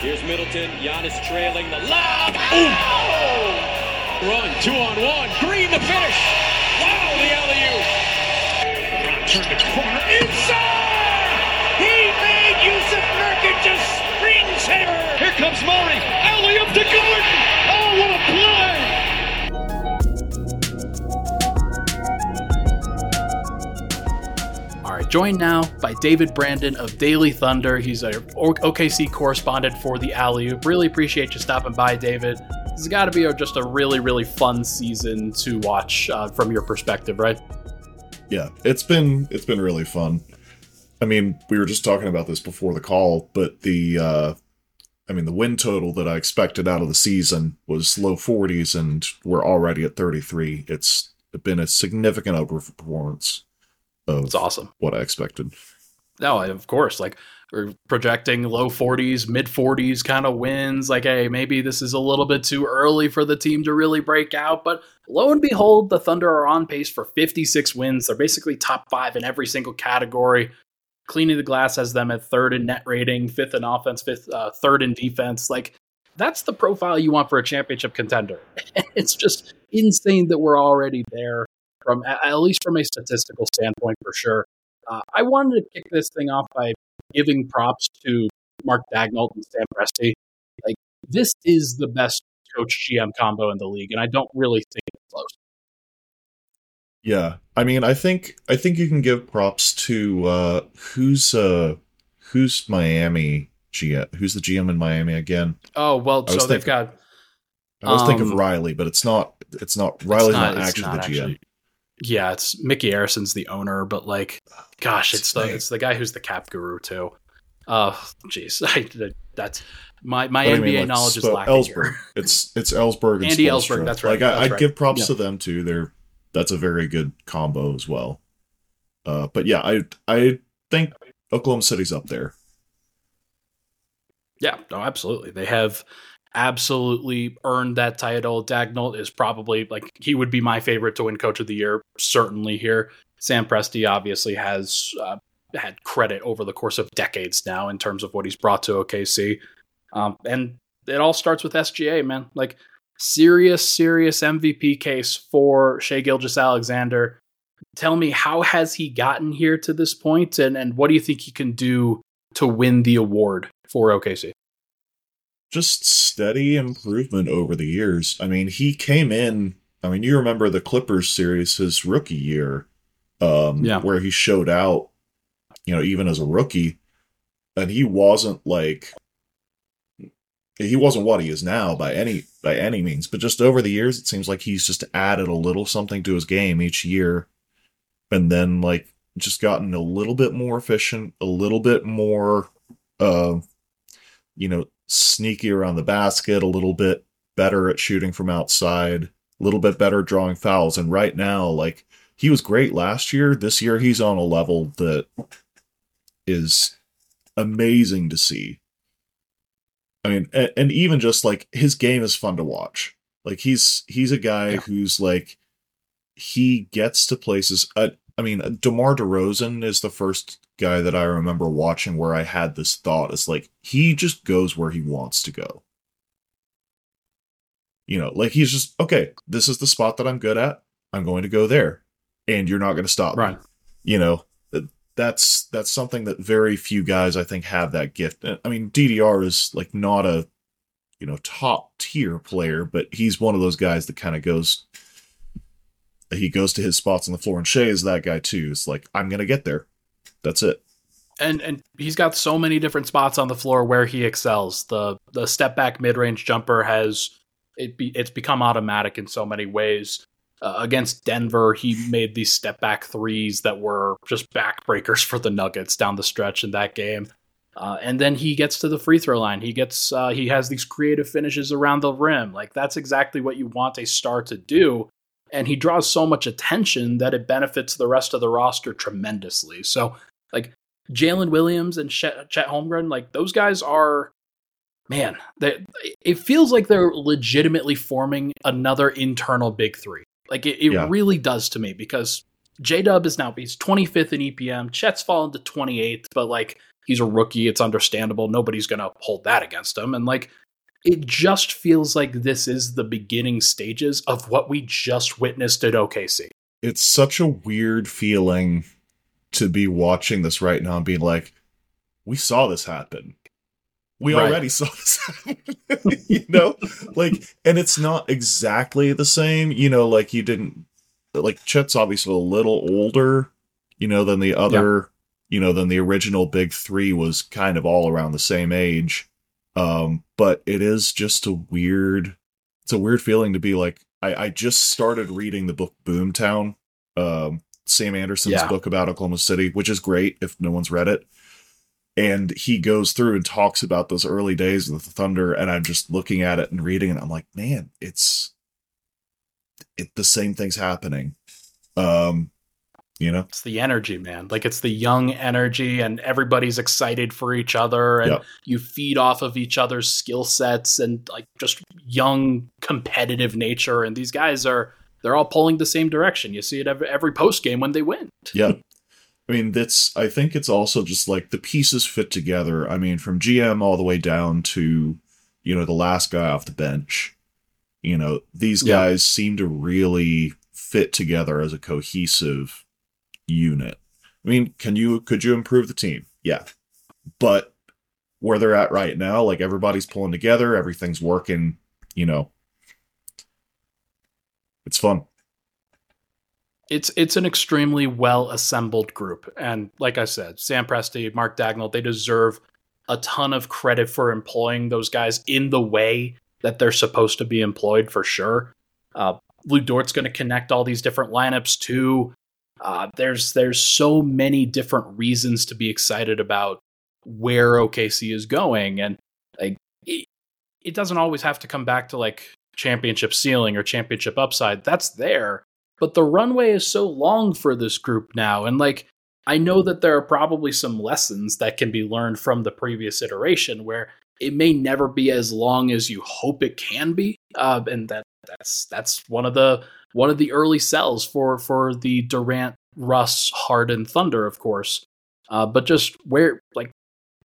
Here's Middleton. Giannis trailing the lob. Oh! Run, two on one. Green the finish. Wow, the alley-oop. Turn the corner inside. He made Yusuf Nurkic a screensaver. Here comes Murray. Alley-oop to Gordon. Oh, what a play! Joined now by David Brandon of Daily Thunder. He's a OKC correspondent for the Alley-Oop. Really appreciate you stopping by, David. This has got to be a, just a really, really fun season to watch uh, from your perspective, right? Yeah, it's been it's been really fun. I mean, we were just talking about this before the call, but the uh I mean, the win total that I expected out of the season was low 40s and we're already at 33. It's been a significant overperformance It's awesome. what I expected. No, of course. Like we're projecting low 40s, mid 40s kind of wins. Like, hey, maybe this is a little bit too early for the team to really break out. But lo and behold, the Thunder are on pace for 56 wins. They're basically top five in every single category. Cleaning the glass has them at third in net rating, fifth in offense, fifth, uh, third in defense. Like, that's the profile you want for a championship contender. it's just insane that we're already there from at least from a statistical standpoint for sure. Uh, I wanted to kick this thing off by giving props to Mark Daigneault and Sam Presti. Like this is the best coach GM combo in the league, and I don't really think it's close. Yeah. I mean, I think I think you can give props to uh who's uh who's Miami GM who's the GM in Miami again? Oh well, I was so they've got I was thinking of Um, Riley, but it's not it's not Riley's not, it's actually not the GM. Yeah, it's Micky Arison's the owner, but like, gosh, it's the it's the guy who's the cap guru too. Oh, jeez, that's my my But I NBA mean, like, knowledge is so lacking Elisburg. here. It's it's Elisburg and Andy Spoelstra. Elisburg, that's right, Like I, right. give props Yeah. to them too. They're that's a very good combo as well. Uh, but yeah, I I think Oklahoma City's up there. Yeah, no, absolutely. They have absolutely earned that title. Daigneault is probably like he would be my favorite to win Coach of the Year, certainly here. Sam Presti obviously has uh, had credit over the course of decades now in terms of what he's brought to OKC, um, and it all starts with SGA, man. Like serious, serious MVP case for Shai Gilgeous-Alexander. Tell me, how has he gotten here to this point, and and what do you think he can do to win the award for OKC? Just steady improvement over the years. I mean, he came in. I mean, you remember the Clippers series, his rookie year, um, Yeah. where he showed out. You know, even as a rookie, and he wasn't like he wasn't what he is now by any by any means. But just over the years, it seems like he's just added a little something to his game each year, and then like just gotten a little bit more efficient, a little bit more, uh, you know, sneaky around the basket, a little bit better at shooting from outside, a little bit better drawing fouls. And right now, like he was great last year. This year, he's on a level that is amazing to see. I mean, and, and even just like his game is fun to watch. Like he's he's a guy Yeah. who's like he gets to places. Uh, I mean, DeMar DeRozan is the first guy that I remember watching where I had this thought. It's like he just goes where he wants to go. You know, like he's just okay. This is the spot that I'm good at. I'm going to go there, and you're not going to stop me Right. you know that's that's something that very few guys i think have that gift i mean ddr is like not a you know top tier player but he's one of those guys that kind of goes he goes to his spots on the floor and Shai is that guy too it's like i'm gonna get there that's it and and he's got so many different spots on the floor where he excels. The the step back mid range jumper has it be, it's become automatic in so many ways. Uh, against Denver, he made these step back threes that were just backbreakers for the Nuggets down the stretch in that game. Uh, and then he gets to the free throw line. He gets uh, he has these creative finishes around the rim. Like that's exactly what you want a star to do. And he draws so much attention that it benefits the rest of the roster tremendously. So like Jalen Williams and Chet, Chet Holmgren, like those guys are, man, they, it feels like they're legitimately forming another internal big three. Like it, it Yeah. really does to me because J Dub is now he's 25th in EPM. Chet's fallen to 28th, but like he's a rookie. It's understandable. Nobody's going to hold that against him. And like, it just feels like this is the beginning stages of what we just witnessed at OKC. It's such a weird feeling to be watching this right now and being like, we saw this happen. We right. already saw this happen. you know? Like, and it's not exactly the same, you know, like you didn't like Chet's obviously a little older, you know, than the other, yeah. you know, than the original big three was kind of all around the same age. Um, but it is just a weird it's a weird feeling to be like I, I just started reading the book Boomtown, um, Sam Anderson's yeah. book about Oklahoma City, which is great if no one's read it. And he goes through and talks about those early days of the Thunder, and I'm just looking at it and reading, and I'm like, man, it's it the same thing's happening. Um, you know? It's the energy man. Like it's the young energy and everybody's excited for each other and you feed off of each other's skill sets and like just young competitive nature. And these guys are they're all pulling the same direction. You see it every, every post game when they win. Yeah. I mean that's i think it's also just like the pieces fit together. I mean from gm all the way down to you know the last guy off the bench you know these guys yeah. seem to really fit together as a cohesive unit. I mean, can you could you improve the team? Yeah. But where they're at right now, like everybody's pulling together, everything's working, you know. It's fun. It's it's an extremely well assembled group. And like I said, Sam Presti, Mark Daigneault, they deserve a ton of credit for employing those guys in the way that they're supposed to be employed for sure. Uh, Lu Dort's going to connect all these different lineups to uh, there's there's so many different reasons to be excited about where OKC is going, and like it, it doesn't always have to come back to like championship ceiling or championship upside. That's there, but the runway is so long for this group now, and like I know that there are probably some lessons that can be learned from the previous iteration where it may never be as long as you hope it can be, uh, and that that's that's one of the one of the early sells for for the Durant, Russ, Harden, Thunder, of course. Uh, but just where, like,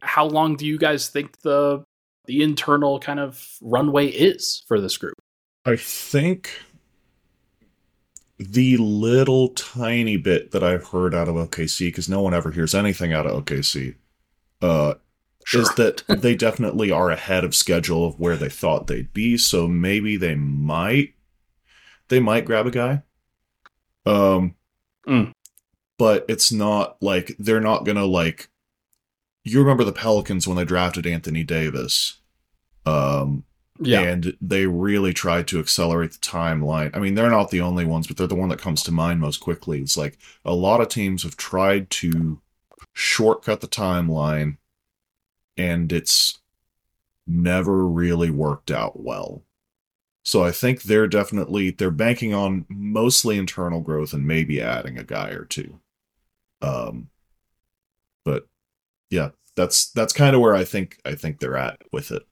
how long do you guys think the the internal kind of runway is for this group? I think the little tiny bit that I've heard out of OKC, because no one ever hears anything out of OKC, uh, sure. is that they definitely are ahead of schedule of where they thought they'd be. So maybe they might they might grab a guy. Um, mm. but it's not like they're not gonna like. You remember the Pelicans when they drafted Anthony Davis, um, yeah, and they really tried to accelerate the timeline. I mean, they're not the only ones, but they're the one that comes to mind most quickly. It's like a lot of teams have tried to shortcut the timeline, and it's never really worked out well. So I think they're definitely they're banking on mostly internal growth and maybe adding a guy or two. Um but yeah, that's that's kind of where I think I think they're at with it.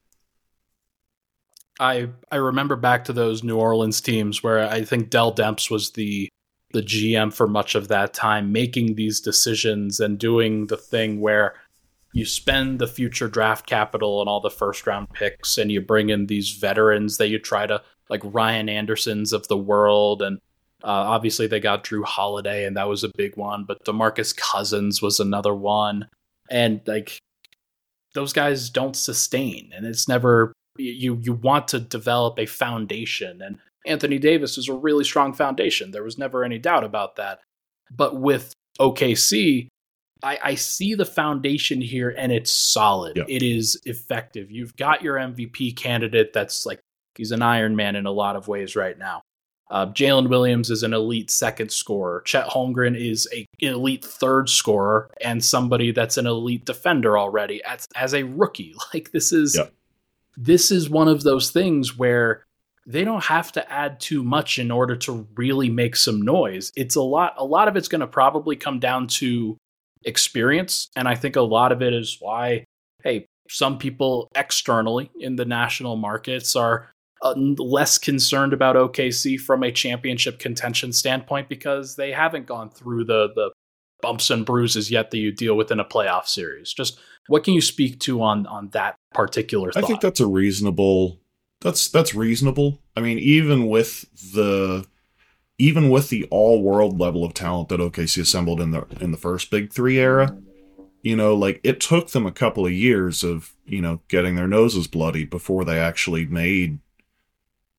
I I remember back to those New Orleans teams where I think Dell Demps was the the GM for much of that time, making these decisions and doing the thing where you spend the future draft capital and all the first round picks and you bring in these veterans that you try to like Ryan Andersons of the world. And uh, obviously they got Jrue Holiday and that was a big one but DeMarcus Cousins was another one. And like those guys don't sustain and it's never you you want to develop a foundation. And Anthony Davis is a really strong foundation. There was never any doubt about that. But with OKC I, I see the foundation here and it's solid. Yep. It is effective. You've got your MVP candidate that's like he's an Iron Man in a lot of ways right now. Uh, Jalen Williams is an elite second scorer. Chet Holmgren is a, an elite third scorer and somebody that's an elite defender already as, as a rookie. Like this is yep. this is one of those things where they don't have to add too much in order to really make some noise. It's a lot a lot of it's going to probably come down to experience. And I think a lot of it is why, hey, some people externally in the national markets are uh, less concerned about OKC from a championship contention standpoint because they haven't gone through the the bumps and bruises yet that you deal with in a playoff series. Just what can you speak to on on that particular thought? I think that's a reasonable that's that's reasonable. I mean, even with the even with the all world level of talent that OKC assembled in the in the first Big Three era, you know, like it took them a couple of years of you know getting their noses bloody before they actually made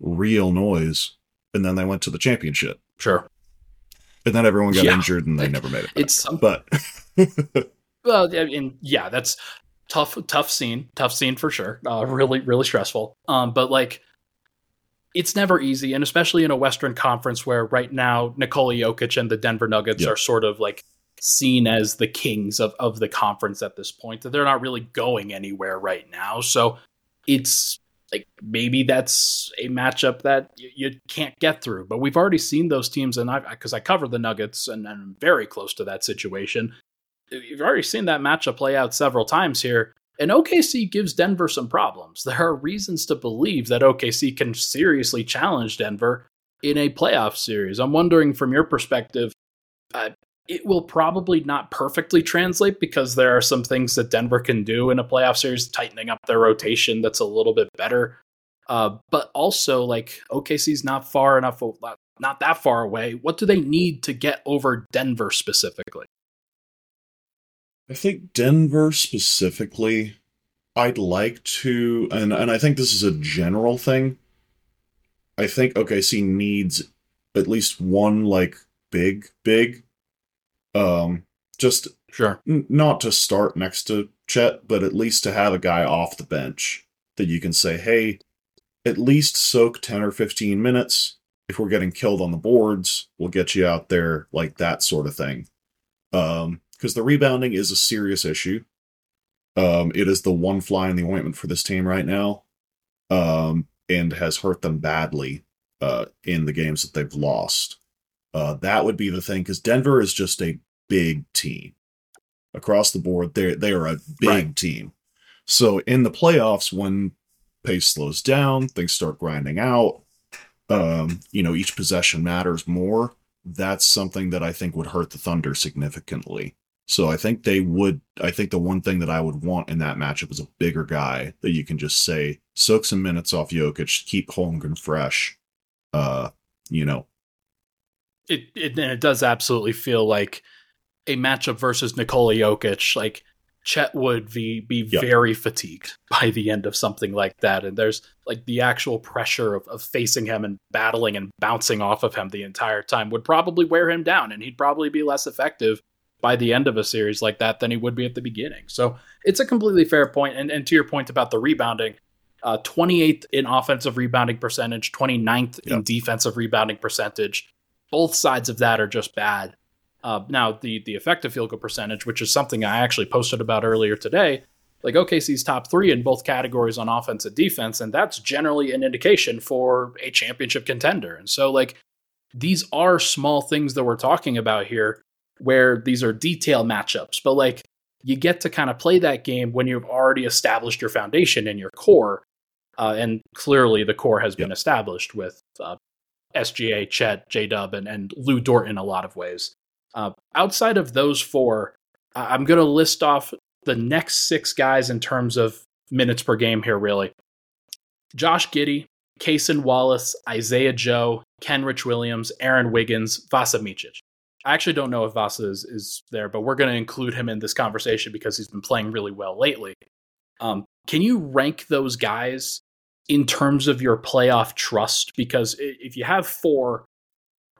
real noise, and then they went to the championship. Sure. And then everyone got Yeah. injured, and they never made it. Back. It's some- but well, I mean, yeah, that's tough, tough scene, tough scene for sure. Uh, really, really stressful. Um, but like, it's never easy, and especially in a Western Conference where right now Nikola Jokic and the Denver Nuggets Yeah. are sort of like seen as the kings of of the conference at this point. That they're not really going anywhere right now, so it's like maybe that's a matchup that you, you can't get through. But we've already seen those teams, and I because I cover the Nuggets and I'm very close to that situation. You've already seen that matchup play out several times here. And OKC gives Denver some problems. There are reasons to believe that OKC can seriously challenge Denver in a playoff series. I'm wondering, from your perspective, uh, it will probably not perfectly translate because there are some things that Denver can do in a playoff series, tightening up their rotation that's a little bit better. Uh, but also, like OKC's not far enough, not that far away. What do they need to get over Denver specifically? I think Denver specifically, I'd like to, and and I think this is a general thing. I think OKC needs at least one like big big, um, just Sure. n- not to start next to Chet, but at least to have a guy off the bench that you can say, hey, at least soak 10 or 15 minutes. If we're getting killed on the boards, we'll get you out there, like that sort of thing. Um, because the rebounding is a serious issue. Um, it is the one fly in the ointment for this team right now. Um, and has hurt them badly uh in the games that they've lost. Uh, that would be the thing because Denver is just a big team across the board. They they are a big Right. team. So in the playoffs, when pace slows down, things start grinding out. Um, you know, each possession matters more. That's something that I think would hurt the Thunder significantly. So I think they would. I think the one thing that I would want in that matchup is a bigger guy that you can just say soak some minutes off Jokic, keep Holmgren fresh. Uh, you know, it, it and it does absolutely feel like a matchup versus Nikola Jokic. Like Chet would be be Yeah. very fatigued by the end of something like that, and there's like the actual pressure of, of facing him and battling and bouncing off of him the entire time would probably wear him down, and he'd probably be less effective by the end of a series like that than he would be at the beginning. So it's a completely fair point. And, and to your point about the rebounding, uh, 28th in offensive rebounding percentage, 29th in defensive rebounding percentage. Both sides of that are just bad. Uh, now, the the effective field goal percentage, which is something I actually posted about earlier today, like OKC's top three in both categories on offense and defense, and that's generally an indication for a championship contender. And so, like, these are small things that we're talking about here, where these are detail matchups, but like you get to kind of play that game when you've already established your foundation and your core. Uh, and clearly, the core has been established with uh, SGA, Chet, J Dub, and, and Lu Dort in a lot of ways. Uh, outside of those four, I'm going to list off the next six guys in terms of minutes per game here, really. Josh Giddey, Cason Wallace, Isaiah Joe, Kenrich Williams, Aaron Wiggins, Vasa Micic. I actually don't know if Vasa is, is there, but we're going to include him in this conversation because he's been playing really well lately. Um, can you rank those guys in terms of your playoff trust? Because if you have four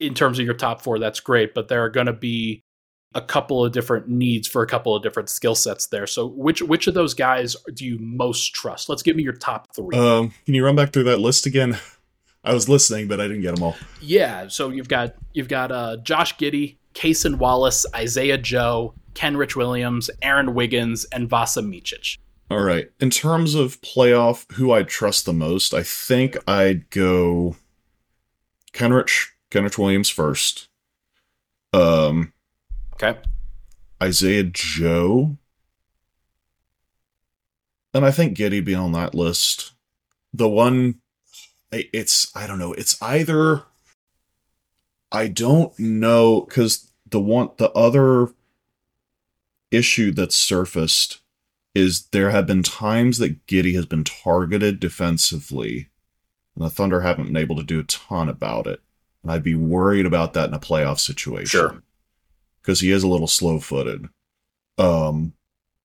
in terms of your top four, that's great, but there are going to be a couple of different needs for a couple of different skill sets there. So, which which of those guys do you most trust? Let's give me your top three. um, can you run back through that list again? I was listening, but I didn't get them all. Yeah, so you've got you've got uh, Josh Giddey, Cason Wallace, Isaiah Joe, Kenrich Williams, Aaron Wiggins, and Vasa Micic. All right. In terms of playoff, who I trust the most, I think I'd go Kenrich, Kenrich Williams first. Um, Okay. Isaiah Joe. And I think Giddey be on that list. The one it's I don't know, it's either I don't know cuz the one the other issue that's surfaced is there have been times that Giddey has been targeted defensively, and the Thunder haven't been able to do a ton about it. And I'd be worried about that in a playoff situation. Sure. Because he is a little slow footed. Um,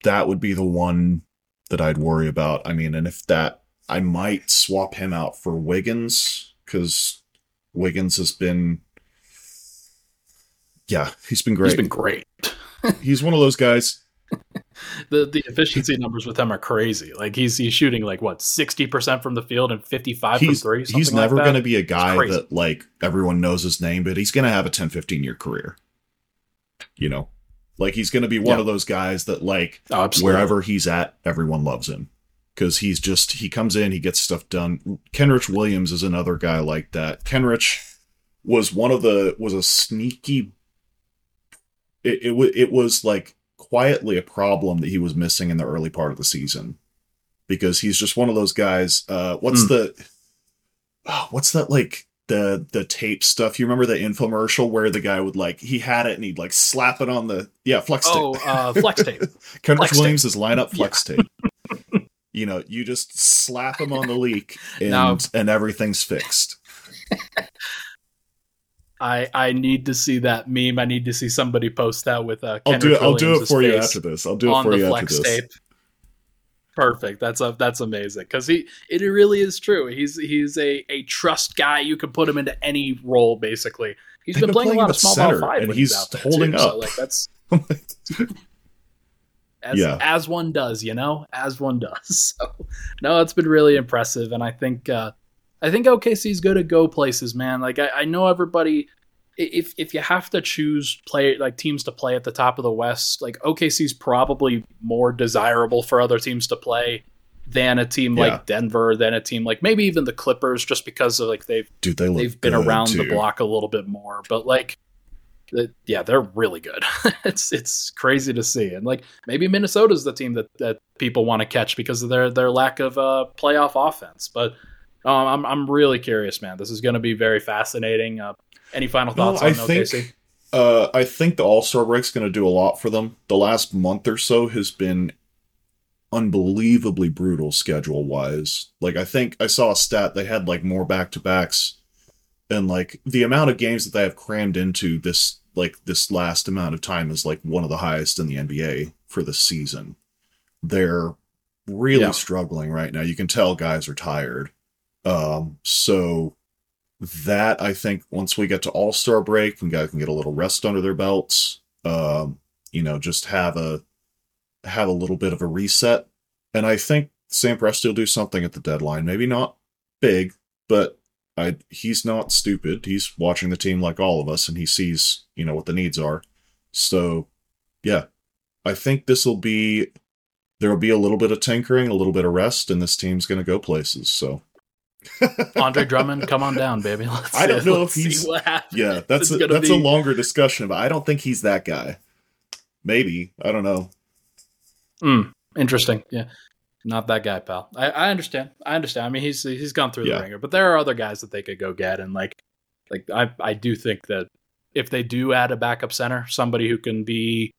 that would be the one that I'd worry about. I mean, and if that, I might swap him out for Wiggins because Wiggins has been, yeah, he's been great. He's been great. he's one of those guys. the the efficiency numbers with him are crazy. Like he's he's shooting like what sixty percent from the field and fifty five from three. He's never like going to be a guy that like everyone knows his name, but he's going to have a 10, 15 year career. You know, like he's going to be one yeah. of those guys that like oh, wherever he's at, everyone loves him because he's just he comes in, he gets stuff done. Kenrich Williams is another guy like that. Kenrich was one of the was a sneaky. It it, it was like quietly a problem that he was missing in the early part of the season because he's just one of those guys. Uh, what's mm. the oh, what's that like the the tape stuff. You remember the infomercial where the guy would like he had it and he'd like slap it on the yeah flex tape. Oh, uh, flex tape. Kenrich flex Williams tape. is line up flex yeah. tape. You know, you just slap him on the leak and now, and everything's fixed. I I need to see that meme. I need to see somebody post that with uh. I'll do it. I'll do it for you after this. I'll do it for you after this. Tape. Perfect. That's a that's amazing because he it really is true. He's he's a a trust guy. You can put him into any role basically. He's been, been, playing, playing a lot of small ball five and he's, he's holding too, up. So like that's as yeah. as one does, you know, as one does. So no, it's been really impressive, and I think uh, I think OKC's good to go places, man. Like I, I know everybody if if you have to choose play like teams to play at the top of the West, like OKC's probably more desirable for other teams to play than a team yeah. like Denver, than a team like maybe even the Clippers, just because of like they've Dude, they they've been around too. the block a little bit more. But like, yeah, they're really good. it's it's crazy to see, and like maybe Minnesota's the team that that people want to catch because of their their lack of uh, playoff offense. But um, I'm I'm really curious, man. This is going to be very fascinating. Uh, any final thoughts on I think, OKC? Uh, I think the All Star break's going to do a lot for them. The last month or so has been unbelievably brutal schedule wise. Like I think I saw a stat they had like more back to backs, and like the amount of games that they have crammed into this like this last amount of time is like one of the highest in the NBA for the season. They're really yeah. struggling right now. You can tell guys are tired. Um, so that I think once we get to All Star break and guys can get a little rest under their belts, um, you know, just have a have a little bit of a reset. And I think Sam Presti will do something at the deadline. Maybe not big, but I he's not stupid. He's watching the team like all of us, and he sees you know what the needs are. So, yeah, I think this will be there will be a little bit of tinkering, a little bit of rest, and this team's going to go places. So Andre Drummond, come on down, baby. Let's, I don't know if he's. Yeah, that's a, that's be... a longer discussion, but I don't think he's that guy. Maybe I don't know. Mm, interesting. Yeah, not that guy, pal. I, I understand. I understand. I mean, he's he's gone through yeah. the ringer, but there are other guys that they could go get, and like, like I I do think that if they do add a backup center, somebody who can be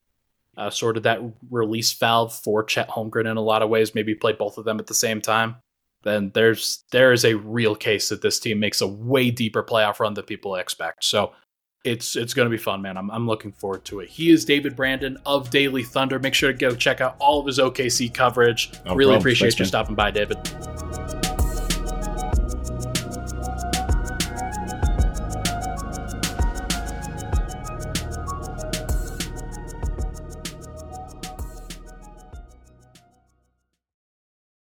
uh, sort of that release valve for Chet Holmgren in a lot of ways, maybe play both of them at the same time then there's there is a real case that this team makes a way deeper playoff run than people expect. So it's it's going to be fun, man. I'm, I'm looking forward to it. He is David Brandon of Daily Thunder. Make sure to go check out all of his OKC coverage. No really problem. appreciate Thanks, you man. stopping by, David.